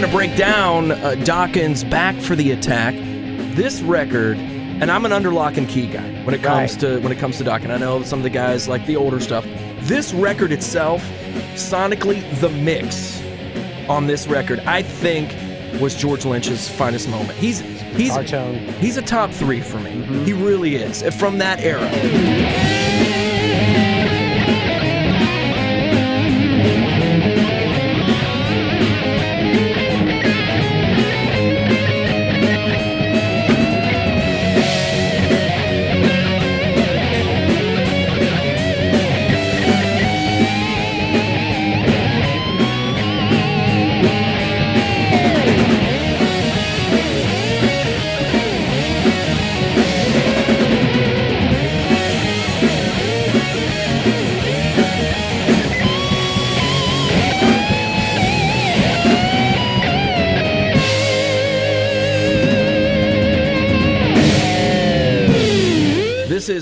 going to break down uh, Dokken's Back for the Attack. This record, and I'm an under lock and key guy when it comes Right. to when it comes to Dokkens. I know some of the guys like the older stuff. This record itself, sonically, the mix on this record, I think, was George Lynch's finest moment. He's he's he's a top three for me. He really is from that era.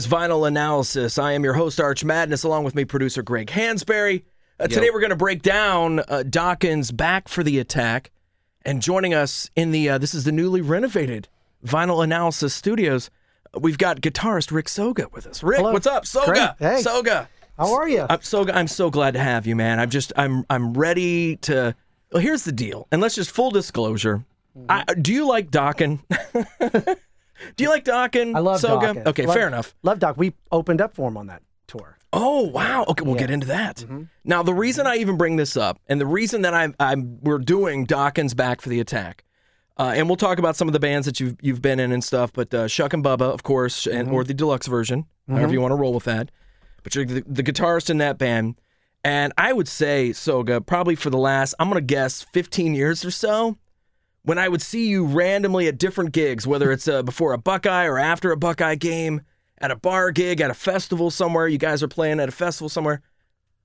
Is Vinyl Analysis. I am your host, Arch Madness, along with me, producer Greg Hansberry. Uh, today, we're going to break down uh, Dokken's Back for the Attack. And joining us in the, uh, this is the newly renovated Vinyl Analysis Studios, uh, we've got guitarist Rick Soga with us. Rick, Hello. what's up? Soga. Hey. Soga. How are you? I'm so I'm so glad to have you, man. I'm just I'm I'm ready to. Well, here's the deal, and let's just full disclosure. I, do you like Dokkens? do you like Dokkens? I love Soga? Dokkens. Okay, Love- fair enough. Love Doc. We opened up for him on that tour. Oh wow. Okay, we'll get into that. Now, the reason I even bring this up, and the reason that I'm I'm we're doing Dokken's back for the attack, uh, and we'll talk about some of the bands that you've you've been in and stuff. But uh, Shuck and Bubba, of course, and or the deluxe version, however you want to roll with that. But you're the, the guitarist in that band, and I would say Soga probably for the last I'm gonna guess 15 years or so. When I would see you randomly at different gigs, whether it's uh, before a Buckeye or after a Buckeye game, at a bar gig, at a festival somewhere, you guys are playing at a festival somewhere,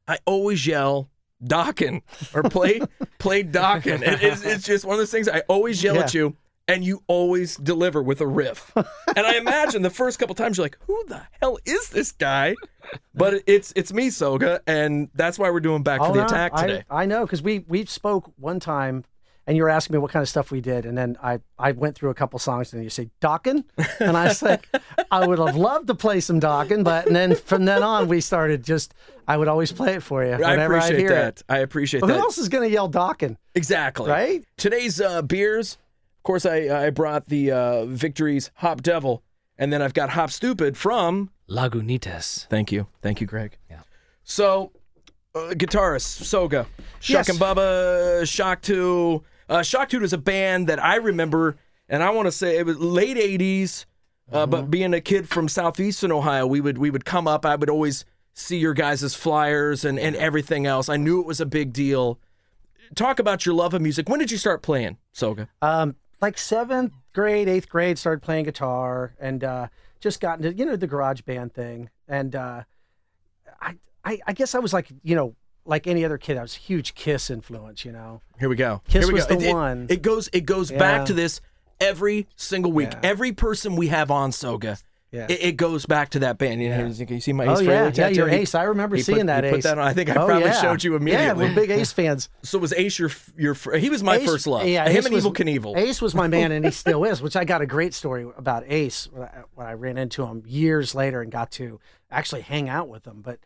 I always yell Dokken or play play Dokken. It- it's, it's just one of those things I always yell at you and you always deliver with a riff. and I imagine the first couple times you're like, who the hell is this guy? But it's it's me, Soga, and that's why we're doing back for Oh, the attack I- today. I, know because we we spoke one time, and you were asking me what kind of stuff we did, and then I I went through a couple songs, and you say Dokken, and I was like, I would have loved to play some Dokken, but and then from then on we started just I would always play it for you I whenever appreciate hear that. it. I appreciate But who that. else is gonna yell Dokken? Exactly. Right? Today's uh, beers, of course, I I brought the uh, Victory's Hop Devil, and then I've got Hop Stoopid from. Lagunitas. Thank you, thank you, Greg. Yeah. So, uh, guitarist Soga, Shock Yes. and Bubba, Shock Two. Uh, Shock Two was a band that I remember, and I want to say it was late '80s. Uh, Mm-hmm. But being a kid from southeastern Ohio, we would we would come up. I would always see your guys' flyers and and everything else. I knew it was a big deal. Talk about your love of music. When did you start playing, Soga? Um, like seventh grade, eighth grade, started playing guitar and uh, just got into you know the garage band thing. And uh, I, I I guess I was like you know like any other kid, I was a huge Kiss influence. You know, Here we go. Kiss Here we was go. the It- one. It, goes. It goes back to this every single week. Yeah. Every person we have on Soga, Yeah. it, it goes back to that band. You know, you can see my oh Ace yeah, Frehley yeah, your Ace. I remember he seeing put, that Ace. Put that on. I think I Oh, probably yeah. showed you immediately. Yeah, we're big Ace fans. so was Ace your your he was my Ace- first love. Yeah, him Ace and was- Evel Knievel. Ace was my man, and he still is. Which I got a great story about Ace when I, when I ran into him years later and got to actually hang out with him. But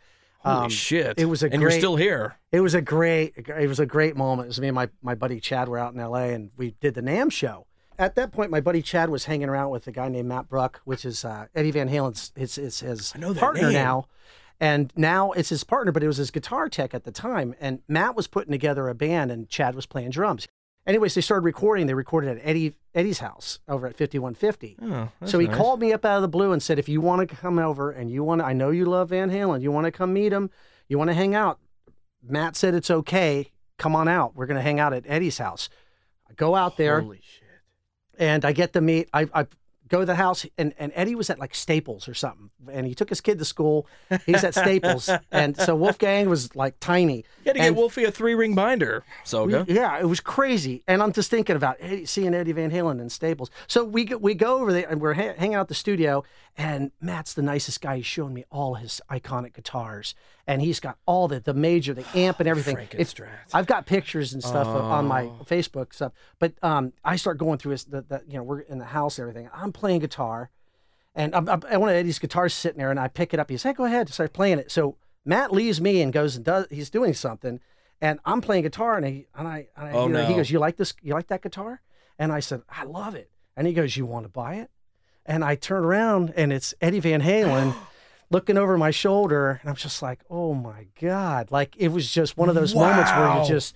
Holy um, shit! it was a and you're great- still here. It was a great, it was a great moment. It was me and my, my buddy Chad were out in L.A. and we did the NAMM show. At that point, my buddy Chad was hanging around with a guy named Matt Bruck, which is uh, Eddie Van Halen's his his, his partner name. now. And now it's his partner, but it was his guitar tech at the time. And Matt was putting together a band, and Chad was playing drums. Anyways, they started recording. They recorded at Eddie Eddie's house over at 5150. Oh, So he nice. called me up out of the blue and said, "If you want to come over and you want, to, I know you love Van Halen. You want to come meet him. You want to hang out." Matt said it's okay. Come on out. We're going to hang out at Eddie's house. I go out there Holy shit! and I get to meet. I, I go to the house, and, and Eddie was at like Staples or something, and he took his kid to school. He's at Staples, and so Wolfgang was like tiny. You had to get Wolfie a three ring binder, So yeah, it was crazy. And I'm just thinking about Eddie, seeing Eddie Van Halen in Staples. So we go, we go over there and we're ha- hanging out at the studio. And Matt's the nicest guy. He's showing me all his iconic guitars, and he's got all the the major, the amp, and everything. If- I've got pictures and stuff on my Facebook stuff. But um, I start going through his the, the you know we're in the house and everything. I'm playing guitar, and I'm, I'm, one of Eddie's guitars sitting there, and I pick it up. He says, "Hey, go ahead." Start playing it. So Matt leaves me and goes and does. He's doing something, and I'm playing guitar, and he and I, and I Oh, hear, he no. goes, "You like this? You like that guitar?" And I said, "I love it." And he goes, "You want to buy it?" And I turn around, and it's Eddie Van Halen. Looking over my shoulder, and I'm just like, "Oh my god!" Like it was just one of those moments where you just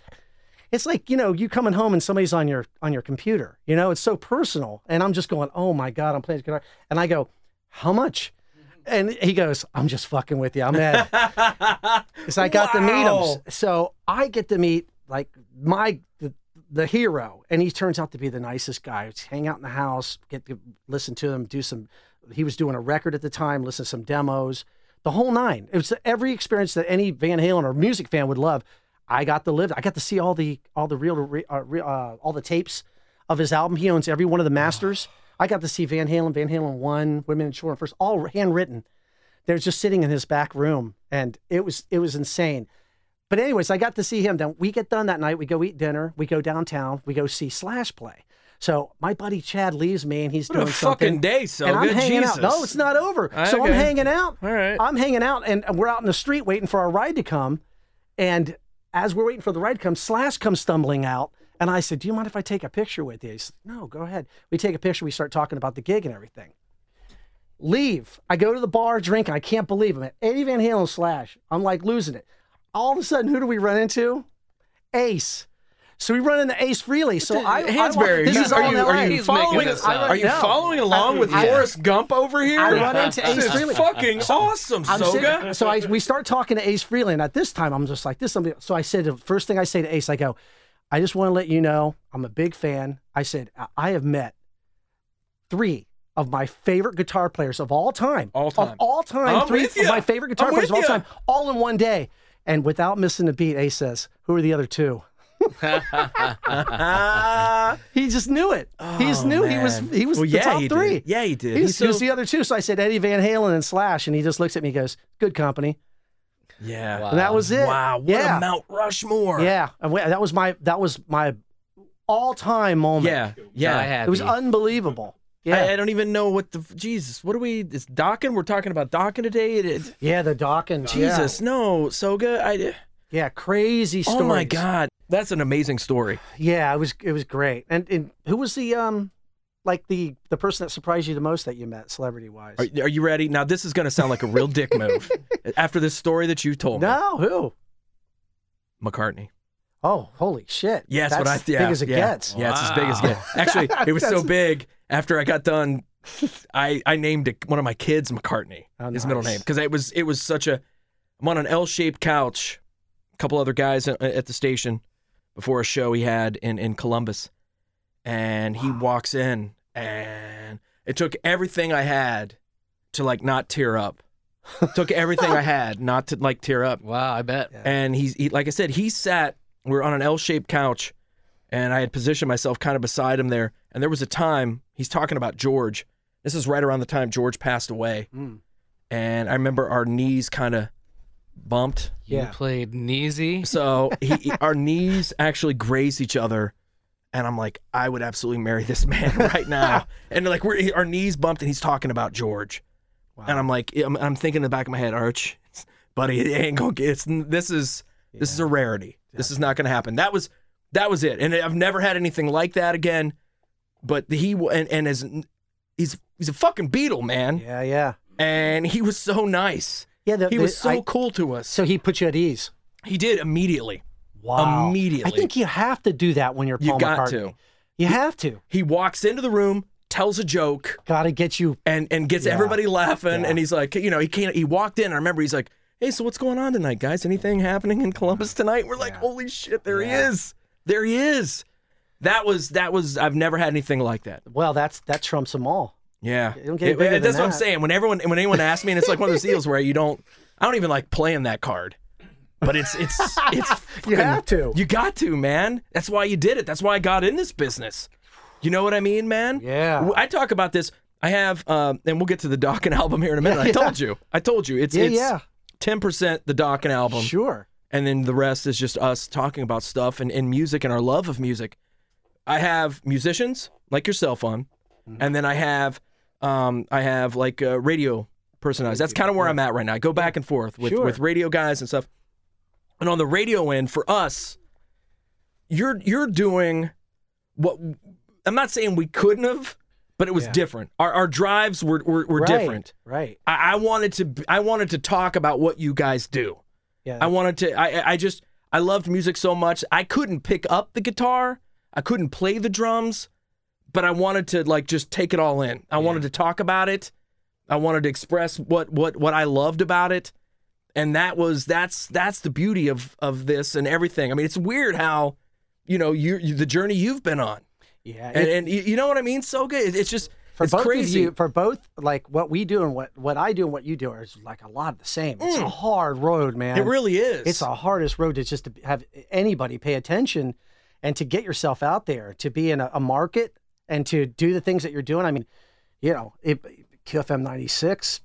it's like you know you coming home and somebody's on your on your computer you know it's so personal. And i'm just going oh my god i'm playing guitar. And i go how much? Mm-hmm. And he goes i'm just fucking with you. I'm ed because i got to meet him. So i get to meet like my the, the hero. And he turns out to be the nicest guy. Just hang out in the house get to listen to him do some he was doing a record at the time listen to some demos the whole nine. It was every experience that any van halen or music fan would love I got to live. I got to see all the all the real uh, uh, all the tapes of his album. He owns every one of the masters. I got to see Van Halen, Van Halen one, Women in Shore and First, all handwritten. They're just sitting in his back room, and it was it was insane. But anyways, I got to see him. Then we get done that night. We go eat dinner. We go downtown. We go see Slash play. So my buddy Chad leaves me, and he's What a doing something. fucking day, so and I'm good. hanging Jesus. out. No, it's not over. So I'm hanging out. All right. I'm hanging out, and we're out in the street waiting for our ride to come. And as we're waiting for the ride to come, Slash comes stumbling out. And I said, Do you mind if I take a picture with you? He said, No, go ahead. We take a picture. We start talking about the gig and everything. Leave. I go to the bar, drink, I can't believe it. Eddie Van Halen Slash. I'm like losing it. All of a sudden, who do we run into? Ace. So we run into Ace Frehley. So I, I Hansberry, this is are all you are you following? this up. Are you No. following along with I- Forrest Gump over here? I run into Ace is Frehley. fucking awesome, I'm Soga. sitting- so I, we start talking to Ace Frehley, and at this time, I'm just like this. is Something, so I said the first thing I say to Ace, I go, I just want to let you know I'm a big fan. I said I- I have met three of my favorite guitar players of all time, All time. of all time, I'm three of my favorite guitar I'm players of all with time, all in one day, and without missing a beat. Ace says, "Who are the other two? He just knew it. he just oh, knew he was he was Well, the yeah, top he did. three. Yeah, he did. He was, He's he was the other two. So I said Eddie Van Halen and Slash, and he just looks at me, and goes, "Good company." yeah. Wow. And that was it. Wow, what yeah. a Mount Rushmore. Yeah, and we- that was my that was my all time moment. Yeah. Yeah. I had it was unbelievable. Yeah, I, I don't even know what the Jesus. What are we? It's Dokken. We're talking about Dokken today. It, it, yeah, the Dokkens. Jesus, no, Soga. I. yeah, crazy story. Oh my God, that's an amazing story. Yeah, it was it was great. And and who was the um like the the person that surprised you the most that you met celebrity wise? Are, are you ready? Now this is going to sound like a real dick move. After this story that you told me, No, who? McCartney. Oh, holy shit! Yeah, that's, what I. as Yeah, big as it yeah. gets. Yeah, it's as big as it gets. Actually, it was so big. After I got done, I I named it, one of my kids McCartney. Oh, his middle name because it was it was such a. I'm on an L-shaped couch, couple other guys at, at the station, before a show he had in in Columbus, and he walks in and it took everything I had to like not tear up. took everything I had not to like tear up. Wow, I bet. Yeah. And he's he, like I said, he sat. We are on an L-shaped couch, and I had positioned myself kind of beside him there. And there was a time he's talking about George. This is right around the time George passed away, Mm. and I remember our knees kind of bumped. You Yeah. played Neasy. So he, he- our knees actually grazed each other, and I'm like, I would absolutely marry this man right now. and like we're our knees bumped, and he's talking about George. Wow. And I'm like, I'm, I'm thinking in the back of my head, Arch, buddy, it ain't gonna get. It's, this is this is a rarity. This is not gonna happen. That was that was it. And I've never had anything like that again. But he w- and and as he's he's a fucking Beatle, man, Yeah, yeah, and he was so nice. Yeah. The, He the- was so I- cool to us. so he put you at ease. He did immediately. Wow. Immediately. I think you have to do that when you're You Paul got McCartney. to. You have to. He walks into the room, tells a joke, Got to get you. and and gets Yeah. everybody laughing. Yeah. And he's like, you know, he can't. He walked in. I remember he's like, "Hey, so what's going on tonight, guys? Anything happening in Columbus tonight?" We're like, Yeah. "Holy shit, there he is! There he is!" That was that was. I've never had anything like that. Well, that's that trumps them all. Yeah, don't get It- it- that's what I'm saying. When everyone, when anyone asks me, and it's like one of those deals where you don't, I don't even like playing that card, but it's it's it's You fucking- have to. You got to, man. That's why you did it. That's why I got in this business. You know what I mean, man? Yeah. I talk about this. I have, um, and we'll get to the Dokken's album here in a minute. I told you. I told you. It's Yeah, it's yeah. ten percent the Dokken's album, Sure. and then the rest is just us talking about stuff and, and music and our love of music. I have musicians like yourself on, Mm-hmm. and then I have um, I have like uh, radio personalities. That's kind of where I'm at right now. I go back and forth with Sure. with radio guys and stuff. And on the radio end, for us, you're you're doing what I'm not saying we couldn't have, but it was different. Our our drives were were, were right. different. Right. I, I wanted to I wanted to talk about what you guys do. Yeah. I wanted to. I I just I loved music so much. I couldn't pick up the guitar. I couldn't play the drums, but I wanted to like just take it all in. I wanted to talk about it. I wanted to express what what what I loved about it, and that was that's that's the beauty of of this and everything. I mean, it's weird how you know you, you the journey you've been on, yeah. and, It- and you you know what I mean. So good. It's just for it's both crazy. of you, for both like what we do and what what I do and what you do is like a lot of the same. It's a hard road, man. Mm. it really is. It's the hardest road to just to have anybody pay attention and to get yourself out there, to be in a, a market and to do the things that you're doing. I mean, you know, it, QFM 96,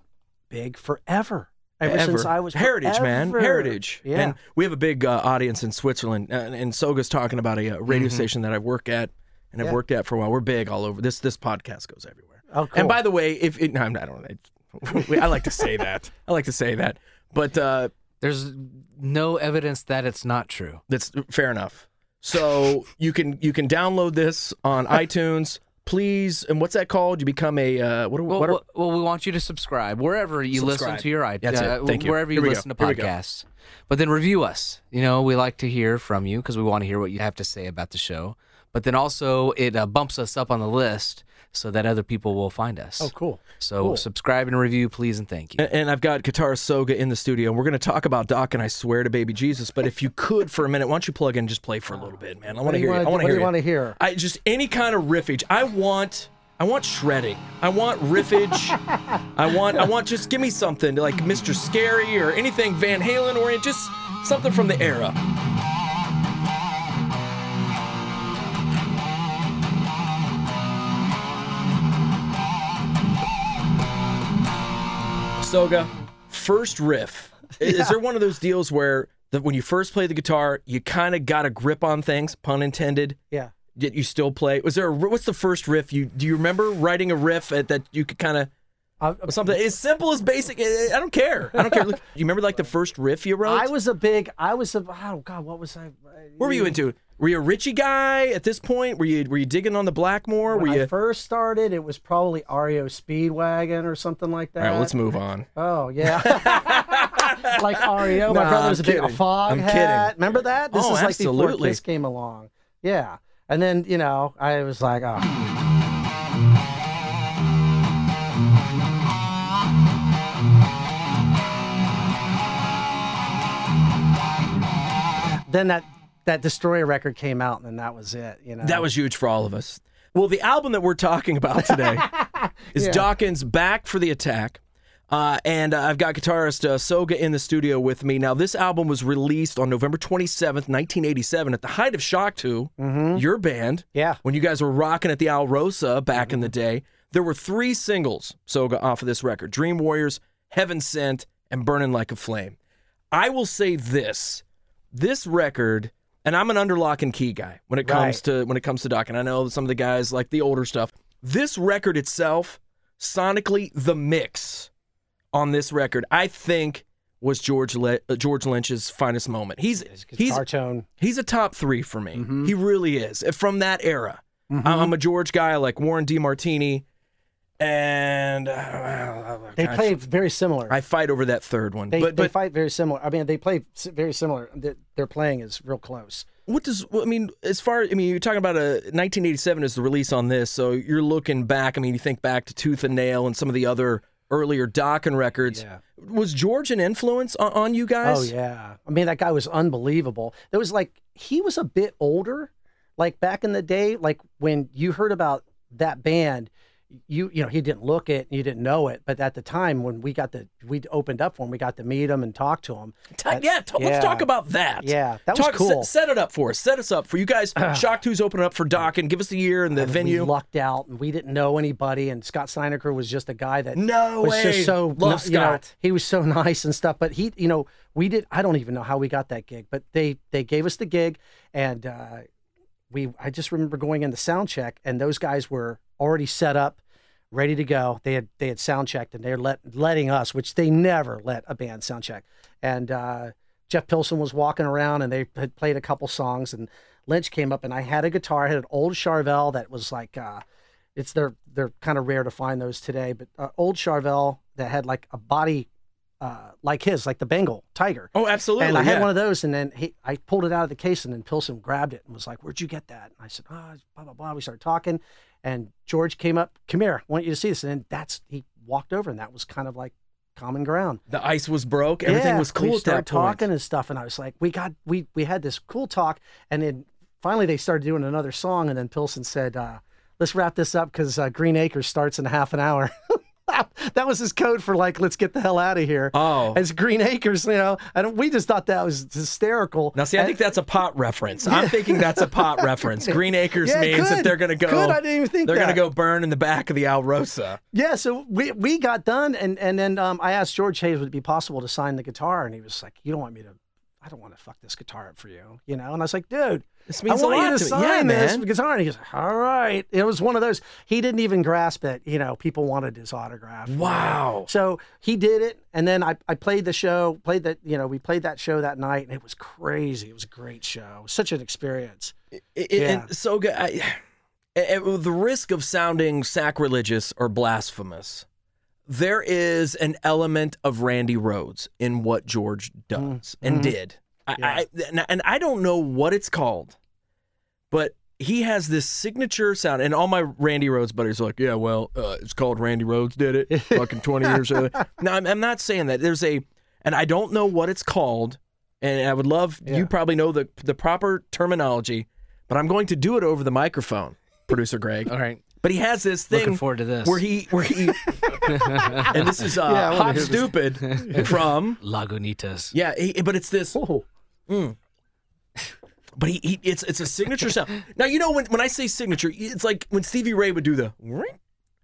big forever. Ever, since I was heritage, man, heritage. Yeah. And we have a big uh, audience in Switzerland, uh, and, and Soga's talking about a, uh radio station that I work at and I've Mm-hmm. Yeah. worked at for a while. We're big all over. This this podcast goes everywhere. Oh, cool. And by the way, if it, no, I'm not- I don't. I like to say that. I like to say that, but uh, There's no evidence that it's not true. that's fair enough. So you can you can download this on iTunes. Please, and what's that called? You become a uh, what? Are, Well, what are, well, we want you to subscribe wherever you Subscribe. listen to your i- That's it. uh, Thank you. wherever you we go. listen to Here we go. podcasts. But then review us. You know, we like to hear from you because we want to hear what you have to say about the show. But then also it uh, bumps us up on the list so that other people will find us. oh, cool. So cool. subscribe and review, please, and thank you. And- And I've got Guitar Soga in the studio, and we're going to talk about Doc, and I swear to baby Jesus. But if you could for a minute, why don't you plug in and just play for a little bit, man? I want to hear you. wanna I want to hear what do you you. wanna hear? I just any kind of riffage. I want. I want shredding. I want riffage. I want. I want. Just give me something like Mr. Scary or anything Van Halen or just something from the era. Soga, first riff. Is there one of those deals where that when you first play the guitar, you kind of got a grip on things, pun intended, Yeah. yet you still play? Was there a, what's the first riff you do you remember writing a riff at, that you could kind uh, of something as simple as basic? I I don't care. I don't care. Look, you remember like the first riff you wrote? I was a big, I was a, oh God, what was I? what were you into? Were you a Richie guy at this point? Were you were you digging on the Blackmore? Were When you? I first started, it was probably REO Speedwagon or something like that. All right, let's move on. Oh yeah, like REO. My Nah, brother was I'm a big kidding. fog I'm hat. kidding. Remember that? This Oh, is like before absolutely. Kiss came along. Yeah, and then you know I was like, oh. Then that that Destroyer record came out, and then that was it. You know, That was huge for all of us. Well, the album that we're talking about today is Yeah. Dawkins Back for the Attack. Uh, and uh, I've got guitarist uh, Soga in the studio with me. Now, this album was released on November 27th, 1987, at the height of Shock 2, your band. yeah. When you guys were rocking at the Alrosa back in the day, there were three singles, Soga, off of this record Dream Warriors, Heaven Sent, and Burning Like a Flame. I will say this this record, and I'm an underlock and key guy when it comes Right. to when it comes to Doc, and I know some of the guys like the older stuff. This record itself, sonically, the mix on this record, I think was George Le- uh, George Lynch's finest moment. He's he's tone. He's a top three for me. Mm-hmm. He really is. From that era, I- I'm a George guy like Warren DeMartini, and uh, They I, play very similar. I fight over that third one. They, but they but fight very similar. I mean, they play very similar. Their, their playing is real close. what does well, I mean as far? I mean, you're talking about a 1987 is the release on this, so you're looking back. I mean, you think back to Tooth and Nail and some of the other earlier Dokken records. Yeah. Was George an influence on, on you guys? Oh yeah. I mean, that guy was unbelievable. There was like he was a bit older, like back in the day. Like when you heard about that band, you you know he didn't look it, you didn't know it, but at the time when we got the we opened up for him, we got to meet him and talk to him. Ta- yeah, t- let's talk about that. Yeah, that was cool. Set, set it up for us. Set us up for you guys. Shock Two's opening up for Doc and give us the year and the And venue. We lucked out, and we didn't know anybody. And Scott Steinecker was just a guy that No was way. just so Love you know, Scott. he was so nice and stuff. But he, you know, we did. I don't even know how we got that gig, but they they gave us the gig, and uh, we. I just remember going in the sound check, and those guys were already set up, ready to go. They had they had sound checked, and they're let letting us, which they never let a band sound check. And uh, Jeff Pilson was walking around, and they had played a couple songs, and Lynch came up, and I had a guitar. I had an old Charvel that was like. Uh, it's they're they're kind of rare to find those today, but uh, old Charvel that had like a body uh, like his, like the Bengal tiger. oh, absolutely. and I had yeah. one of those, and then he, I pulled it out of the case, and then Pilson grabbed it and was like, "Where'd you get that?" And I said, "Oh, blah blah blah." We started talking, and George came up, "Come here, I want you to see this." And then that's he walked over, and that was kind of like common ground. the ice was broke. Everything Yeah, was cool We started that point. talking and stuff, and I was like, "We got we we had this cool talk," and then finally they started doing another song, and then Pilson said, uh, "Let's wrap this up because uh, Green Acres starts in half an hour." that was his code for like, "Let's get the hell out of here." Oh. It's Green Acres, you know. and. We just thought that was hysterical. Now, see, I think that's a pot reference. I'm thinking that's a pot reference. Green Acres Yeah, means that they're going to go. Good, I didn't even think they're going to go burn in the back of the Alrosa. Yeah, so we we got done, and and then um, I asked George Hayes would it be possible to sign the guitar, and he was like, "You don't want me to." I don't want to fuck this guitar up for you, you know. And I was like, dude, This I means a lot to to me. sign Yeah, this man. guitar. And he goes, all right. It was one of those. He didn't even grasp that, you know, people wanted his autograph. Wow. So he did it, and then I, I played the show, played that, you know, we played that show that night, and it was crazy. It was a great show. It was such an experience. It- it- Yeah. so good. I, eh, eh, at the risk of sounding sacrilegious or blasphemous, there is an element of Randy Rhoads in what George does mm. and mm-hmm. did. I, I, and- I don't know what it's called, but he has this signature sound. And all my Randy Rhoads buddies are like, yeah, well, uh, it's called Randy Rhoads did it fucking 20 years ago. Now, I'm, I'm not saying that. There's a, and I don't know what it's called. And I would love, Yeah. you probably know the, the proper terminology, but I'm going to do it over the microphone, producer Greg. All right. But he has this thing Looking forward to this. where he, where he, and this is uh, Yeah. Stupid from, Lagunitas. yeah, he, but it's this, Oh, but he, he it's it's a signature sound. Now you know when when I say signature, it's like when Stevie Ray would do the,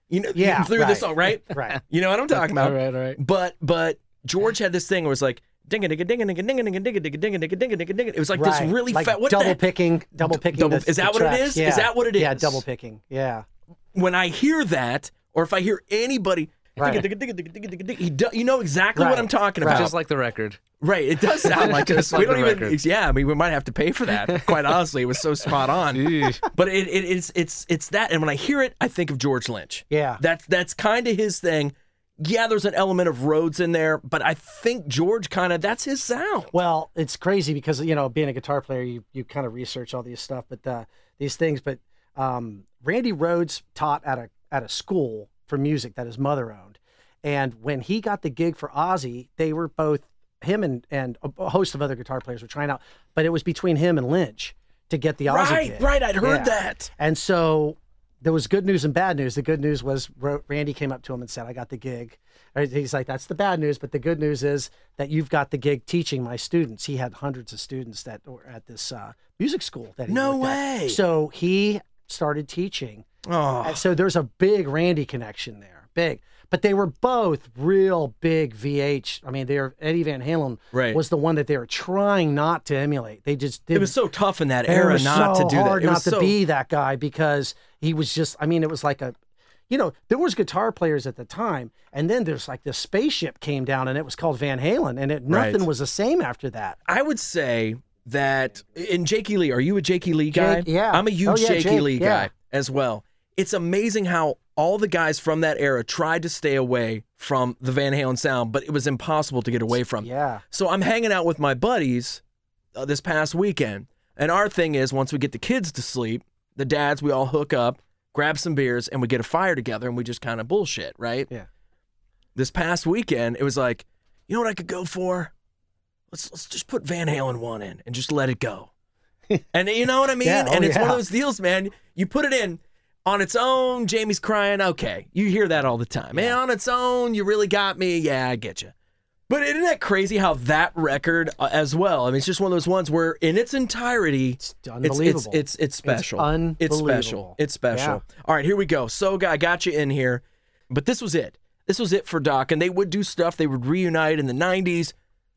you know, Yeah, through right. the song, right? right. You know what I'm talking about. All right, all right. But but George had this thing where it was like ding a ding a ding a ding a ding a ding a ding a ding a ding a ding a ding a ding. It was like right. this really like fat. What double the, picking, double picking. double- the- is that the what it tracks. is? Is that what it Yeah, double picking. Yeah. when I hear that, or if I hear anybody. Right. A a a a a he do- You know exactly what Right. I'm talking about. Just like the record. Right, it does sound like Just this. we like don't the even. record. Yeah, I mean, we might have to pay for that. Quite honestly, it was so spot on. but it, it, it's it's it's that, and when I hear it, I think of George Lynch. Yeah. That's that's kind of his thing. Yeah, there's an element of Rhoads in there, but I think George kind of that's his sound. Well, it's crazy because you know, being a guitar player, you you kind of research all these stuff, but uh, these things. But um, Randy Rhoads taught at a at a school for music that his mother owned, and when he got the gig for Ozzy, they were both him and and a host of other guitar players were trying out, but it was between him and Lynch to get the Ozzy Right, gig. right. I'd heard Yeah. that. And so there was good news and bad news. The good news was Randy came up to him and said, I got the gig. He's like, that's the bad news. But the good news is that you've got the gig teaching my students. He had hundreds of students that were at this uh, music school. That he No worked at. way. So he started teaching. Oh, And so there's a big Randy connection there. Big. But they were both real big VH. I mean, they're Eddie Van Halen Right. was the one that they were trying not to emulate. They just did it was so tough in that era not so to do that. hard It not was to so, be that guy because he was just. I mean, it was like a, you know, there was guitar players at the time, and then there's like the spaceship came down, and it was called Van Halen, and it nothing Right. was the same after that. I would say that in Jakey Lee, are you a Jakey Lee guy? Jake- yeah. I'm a huge Oh, yeah, Jakey Jake, Lee yeah. guy as well. It's amazing how all the guys from that era tried to stay away from the Van Halen sound, but it was impossible to get away from. Yeah, So I'm hanging out with my buddies uh, this past weekend, and our thing is once we get the kids to sleep, the dads we all hook up, grab some beers, and we get a fire together, and we just kind of bullshit, right? Yeah. This past weekend, it was like, you know what I could go for? Let's let's just put Van Halen one in and just let it go. and you know what I mean? Yeah, oh, and it's one of those deals, man. You put it in. On its own, Jamie's crying. Okay, you hear that all the time. And on its own, you really got me. Yeah, I get you. But isn't that crazy how that record uh, as well? I mean, it's just one of those ones where, in its entirety, it's unbelievable. It's it's, it's special. unbelievable. It's special. It's special. All right, here we go. So, I got you in here, but this was it. This was it for Doc, and they would do stuff. They would reunite in the '90s,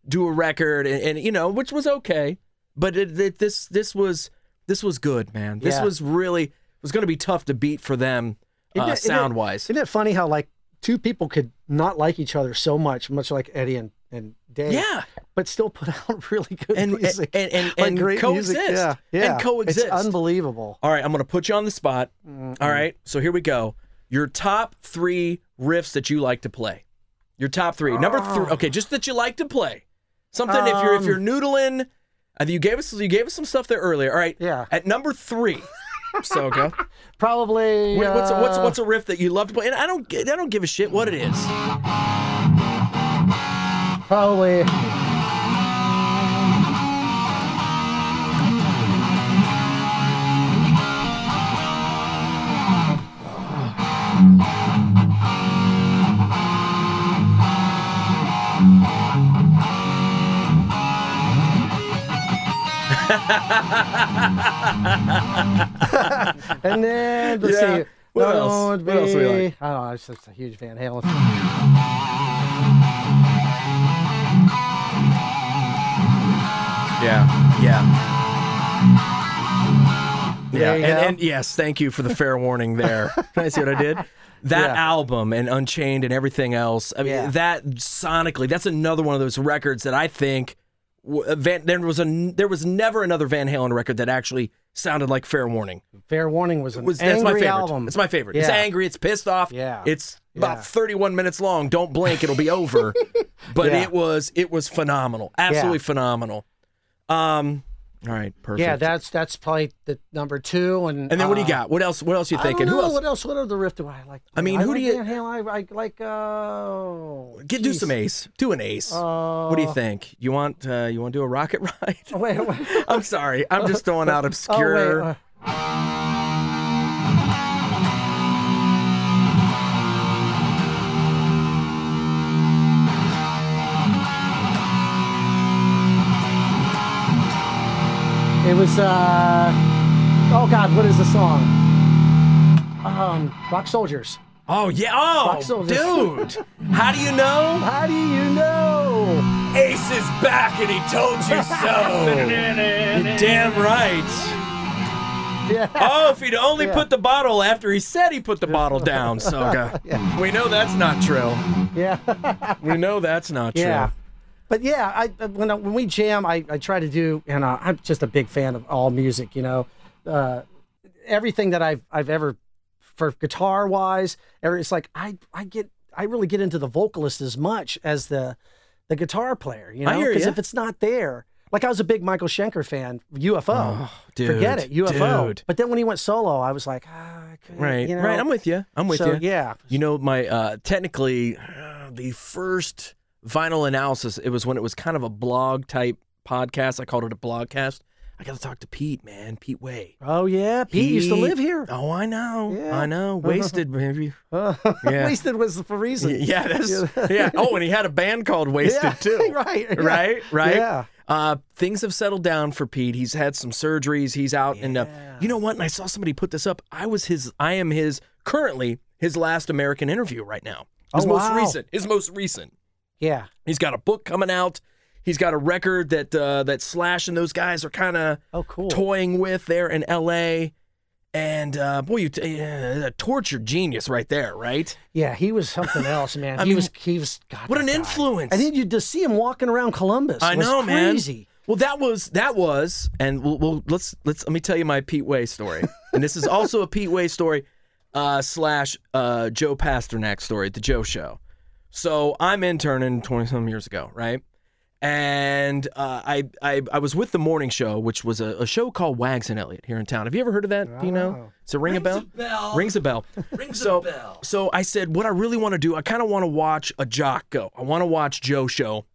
do a record, and, and you know, which was okay. But it, it, this this was this was good, man. This Yeah. was really was going to be tough to beat for them uh, it- isn't it- sound wise. Isn't it funny how like two people could not like each other so much, much like Eddie and, and Dave, Yeah, but still put out really good and music. and and, like and great coexist. music. Yeah, yeah. and coexist. It's unbelievable. All right, I'm going to put you on the spot. Mm-hmm. All right, so here we go. Your top three riffs that you like to play. Your top three. Number three. Ah. Okay, just that you like to play. Something if you're if um. you're noodling. You gave us you gave us some stuff there earlier. All right. Yeah. At number three, Soga. Probably. Wait, what's a, what's uh, what's a riff that you love to play? And I don't I don't give a shit what it is. probably. and then let's Yeah. see. What else? What else we like? I don't know. I'm just a huge Van Halen. Yeah. Yeah. Yeah, and, and yes, thank you for the fair warning there. Can I see what I did? That Yeah. album and Unchained and everything else. I mean, Yeah. that sonically, that's another one of those records that I think Van, there was a there was never another Van Halen record that actually sounded like Fair Warning. Fair Warning was an Was angry that's my favorite? album. It's my favorite. It's angry. It's pissed off. Yeah. It's Yeah. about 31 minutes long. Don't blink, it'll be over. but Yeah. it was it was phenomenal. Absolutely phenomenal. Um. All right. Perfect. Yeah, that's that's probably the number two. And and then what do you uh, got? What else? What else are you thinking? Who else? What else? What other riff do I like? I mean, I who like do you- Van Halen. I, I like. Uh, Get do some ace. Do an ace. Uh, what do you think? You want uh, you want to do a rocket ride? Wait, wait. I'm sorry. I'm just throwing out Oh, obscure. wait. uh, It was uh oh god, what is the song? Um Rock Soldiers. oh yeah. Oh, Rock soldiers. dude. How do you know? How do you know? Ace is back, and he told you so. You're damn right. Yeah. Oh, if he'd only Yeah. put the bottle after he said he put the bottle down, Soga. We know that's not true. Yeah. We know that's not true. Yeah. But yeah, I when I, when we jam, I, I try to do, and uh, I'm just a big fan of all music. You know, uh, everything that I've I've ever for guitar wise, it's like I I get I really get into the vocalist as much as the the guitar player. You know, because if it's not there, like I was a big Michael Schenker fan, UFO. Oh, dude, Forget it, UFO. dude. But then when he went solo, I was like, ah, I Right, you know? right. I'm with you. I'm with so you. yeah, You know, my uh, technically uh, the first vinyl analysis. It was when it was kind of a blog type podcast. I called it a blogcast. I got to talk to Pete, man, Pete Way. oh yeah, Pete used to live here. Oh, I know. Yeah. I know. Wasted, maybe. Yeah. Wasted was for reason. Yeah, that's yeah. Oh, and he had a band called Wasted Yeah, too. right, yeah. Right, right. Yeah. Uh, things have settled down for Pete. He's had some surgeries. He's out and uh, you know what? And I saw somebody put this up. I was his. I am his currently his last American interview right now. His Oh, most wow. recent. His most recent. Yeah. He's got a book coming out. He's got a record that uh, that Slash and those guys are kind of Oh, cool. toying with there in L.A. And uh, boy, you t- yeah, a tortured genius right there, right? Yeah, he was something else, man. I he mean, was. He was. God, What an guy. influence! And then you just see him walking around Columbus. I was know, man. crazy. Well, that was that was, and we'll, we'll let's let's let me tell you my Pete Way story, and this is also a Pete Way story uh, slash uh, Joe Pasternak story, the Joe Show. So I'm interning twenty some years ago, right? And uh, I, I I was with the morning show, which was a, a show called Wags and Elliot here in town. Have you ever heard of that? Do you know? It's a it ring a bell? Rings a bell. Rings so, a bell. so I said, what I really want to do, I kind of want to watch a jock go. I want to watch Joe show.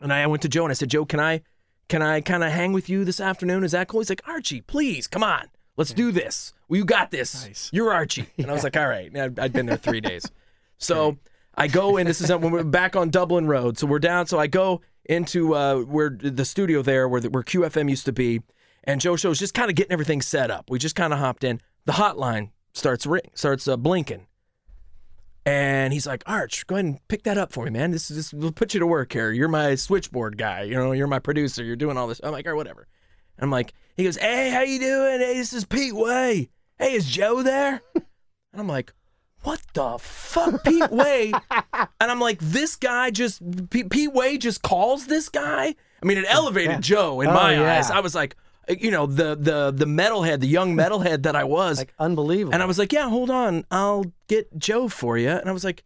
And I went to Joe and I said, Joe, can I, can I kind of hang with you this afternoon? Is that cool? He's like, Archie, please, come on, Let's do this. Well, you got this. Nice. You're Archie. And I was like, all right. And I'd, I'd been there three days. So I go in. This is when we're back on Dublin Road. So we're down. So I go into uh, where the studio there, where the, where QFM used to be, and Joe Show's just kind of getting everything set up. We just kind of hopped in. The hotline starts ring, starts uh, blinking, and he's like, "Arch, go ahead and pick that up for me, man. This is this will put you to work here. You're my switchboard guy. You know, you're my producer. You're doing all this." I'm like, "All right, whatever." And I'm like, he goes, "Hey, how you doing? Hey, this is Pete Way. Hey, is Joe there?" And I'm like, "What the fuck, Pete Way?" and I'm like, "This guy just Pete, Pete Way just calls this guy." I mean, it elevated Joe in Oh, my yeah. eyes. I was like, you know, the the the metalhead, the young metalhead that I was. Like unbelievable. And I was like, yeah, hold on. I'll get Joe for you. And I was like,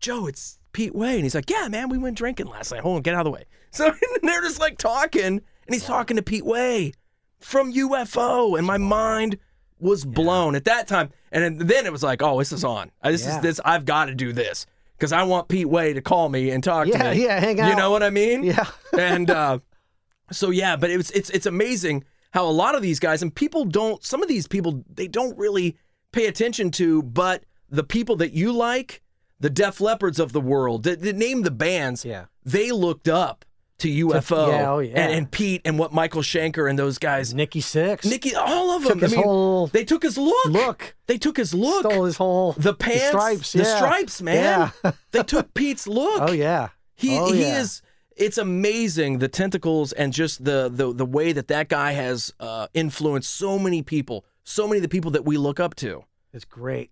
Joe, it's Pete Way. And he's like, yeah, man, we went drinking last night. Hold on, get out of the way. So they're just like talking, and he's talking to Pete Way from UFO. And my mind was blown at that time. And then- it was like, oh, this is on. Uh, This Yeah. is this. I've got to do this because I want Pete Way to call me and talk Yeah, to me. yeah, hang out. You know what I mean? Yeah. and uh, so yeah, but it was it's it's amazing how a lot of these guys and people don't. Some of these people they don't really pay attention to, but the people that you like, the Def Leppards of the world, that that name the bands, Yeah. they looked up to UFO yeah, oh, yeah. and, and Pete and what Michael Schenker and those guys, Nikki Sixx. Nikki, all of them. Took his I mean, whole they took his look. look. They took his look. Stole his whole the pants, stripes. the stripes, man. Yeah. they took Pete's look. oh yeah. He Oh, he yeah. is. It's amazing the tentacles and just the the the way that that guy has uh, influenced so many people, so many of the people that we look up to. It's great.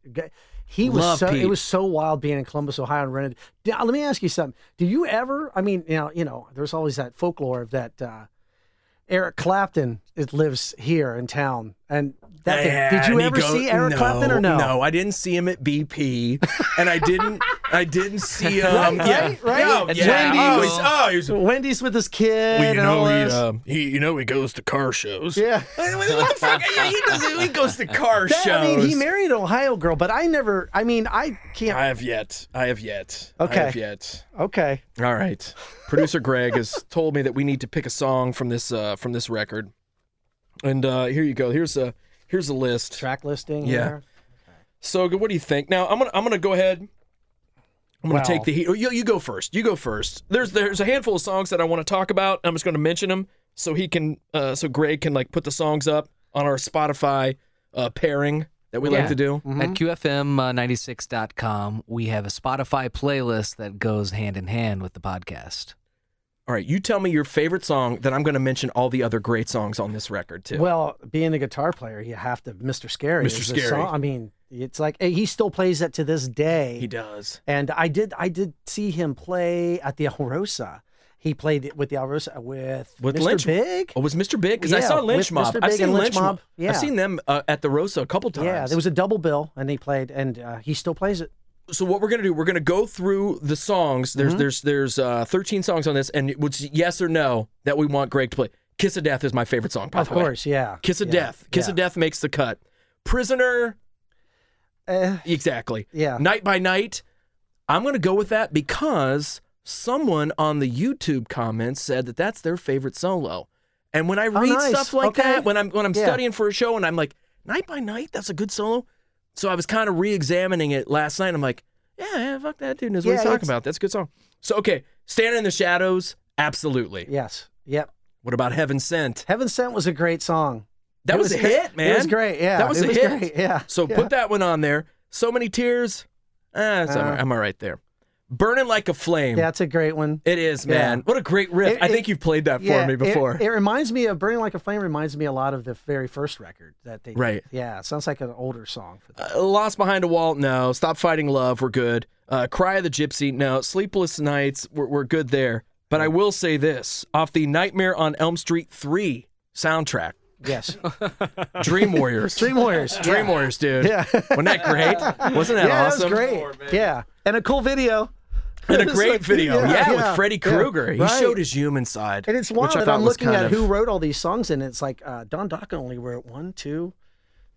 He was Love so Pete. it was so wild being in Columbus, Ohio, and rented. Now, let me ask you something. Do you ever? I mean, you know, you know, there's always that folklore of that uh, Eric Clapton is, lives here in town, and that thing- did you ever see Eric no, Clapton or no? No, I didn't see him at BP, and I didn't. I didn't see him. Right, yeah, right, right. No, yeah. Wendy's. Oh, he's, oh, he's Wendy's with his kid. well, you know he, um, he you know he goes to car shows. yeah. What the fuck? Yeah, he does. He goes to car That- shows. I mean, he married an Ohio girl, but I never. I mean, I can't. I have yet. I have yet. I Okay. have yet. okay. All right. Producer Greg has told me that we need to pick a song from this uh, from this record, and uh, here you go. Here's a here's a list. Track listing. Yeah. Here. So good. What do you think? Now I'm gonna I'm gonna go ahead. I'm gonna Well- take the heat. You, you go first. You go first. There's there's a handful of songs that I want to talk about. I'm just gonna mention them so he can uh, so Greg can like put the songs up on our Spotify uh, pairing that we like to do. Mm-hmm. At QFM96.com, we have a Spotify playlist that goes hand in hand with the podcast. All right. You tell me your favorite song. Then I'm gonna mention all the other great songs on this record too. Well, being a guitar player, you have to. Mr. Scary. Mr. Scary. song- I mean, it's like he still plays that to this day. he does. And I did I did see him play at the Alrosa. He played with the Alrosa with, With Mr. Lynch- Big. Oh, was Mr. Big? Because I saw Lynch Mob. I've seen Lynch Lynch Mob. Mob. Yeah. I've seen them uh, at the Rosa a couple times. Yeah, there was a double bill, and he played, and uh, he still plays it. So what we're gonna do? We're gonna go through the songs. There's Mm-hmm. there's there's uh, 13 songs on this, and it's yes or no that we want Greg to play. Kiss of Death is my favorite song. By Of the way. course, yeah. Kiss of yeah, Death. Kiss yeah. of Death makes the cut. Prisoner. Eh, Exactly. yeah. Night by Night. I'm gonna go with that because someone on the YouTube comments said that that's their favorite solo. And when I read Oh, nice. stuff like Okay. that, when I'm when I'm Yeah. studying for a show and I'm like, Night by Night, that's a good solo. So I was kind of re-examining it last night. I'm like, yeah, yeah fuck that dude knows what Yeah, he's talking it's- about. That's a good song. So okay, Stand in the Shadows, absolutely. Yes. Yep. What about Heaven Sent? Heaven Sent was a great song. That It was, a hit, man. It was great. Yeah. That was it a was hit. Great. Yeah. So yeah. put that one on there. So many tears. Ah, Uh. I'm all right there. Burning like a flame. Yeah, it's a great one. It is, man. Yeah. What a great riff. It- I it- think you've played that for yeah, me before. It, reminds me of Burning Like a Flame. Reminds me a lot of the very first record that they. did. Right. Yeah. Sounds like an older song for that. Uh, Lost Behind a Wall, no. Stop Fighting Love, we're good. Uh, Cry of the Gypsy, no. Sleepless Nights, we're, we're good there. But I will say this off the Nightmare on Elm Street 3 soundtrack, Yes. Dream Warriors. Dream Warriors. Dream yeah. Warriors, dude. Yeah. Wasn't that great? Wasn't that yeah, awesome? that was great. Yeah, and a cool video. And a great like- video. Yeah, with yeah, Freddy yeah, Krueger. He showed his human side. And it's wild that I'm looking at of- who wrote all these songs, and it's like uh, Don Dokken only wrote one, two,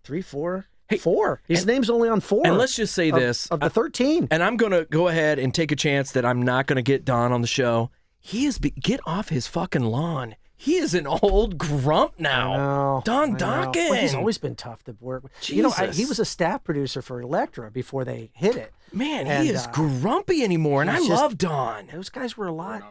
three, four, four. His name's only on four. And let's just say of, this. of the thirteen. and I'm gonna go ahead and take a chance that I'm not gonna get Don on the show. He is be- get off his fucking lawn. He is an old grump now. No, Don I. Well, Dokken. he's always been tough to work with. You know, I, he was a staff producer for Elektra before they hit it. Man, And, he is uh, grumpy anymore, and I he's just- love Don. Those guys were a lot.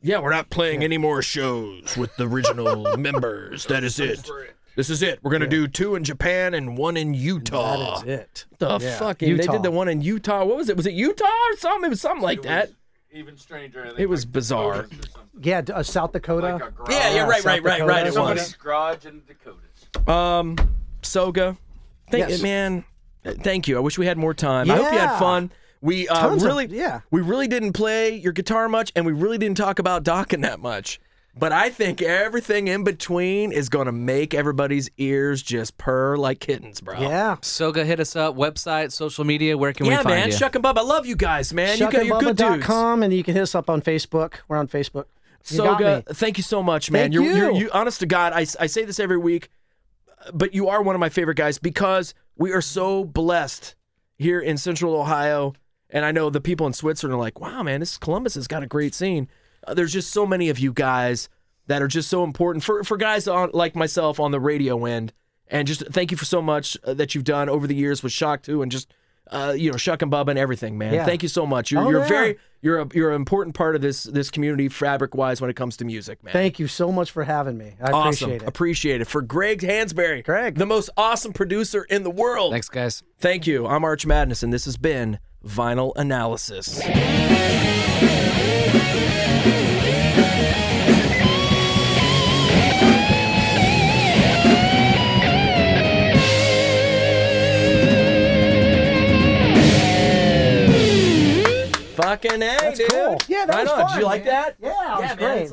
Yeah, we're not playing any more shows with the original members. That is it. This is it. We're gonna do two in Japan and one in Utah. That is it. The Yeah, fucking they did the one in Utah. What was it? Was it Utah or something? It was something like that. Even stranger. I think, It was like bizarre. Dakotas or something. Yeah, uh, South Dakota. Like garage. Yeah, yeah, right, South right, right, right. It was. Somebody's garage in the Dakotas. Um, Soga, thank Yes. man. uh, Thank you. I wish we had more time. I hope you had fun. We uh, Tons of- really, yeah. we really didn't play your guitar much, and we really didn't talk about Dokken that much. But I think everything in between is going to make everybody's ears just purr like kittens, bro. Yeah. Soga, hit us up. Website, social media. Where can yeah, we find man. you? Shuck and Bub, I love you guys, man. You got, you're good dudes. ShuckandBubba.com, and you can hit us up on Facebook. We're on Facebook. You got Soga, me. thank you so much, man. Thank you're, You're, you. you, honest to God, I, I say this every week, but you are one of my favorite guys because we are so blessed here in Central Ohio. And I know the people in Switzerland are like, wow, man, this Columbus has got a great scene. Uh, there's just so many of you guys that are just so important for, for guys on, like myself on the radio end. And just thank you for so much uh, that you've done over the years with Shock 2 and just, uh, you know, Shuck and Bubba and everything, man. Yeah. Thank you so much. You're, Oh, you're yeah. very, you're a, you're an important part of this, this community fabric wise when it comes to music, man. Thank you so much for having me. I awesome. appreciate it. Appreciate it. For Greg Hansberry, Greg. the most awesome producer in the world. Thanks, guys. Thank you. I'm Arch Madness, and this has been Vinyl Analysis. Fucking A, That's dude. cool. Yeah, that right was on. fun, Did you like man. that? Yeah, it was man, great.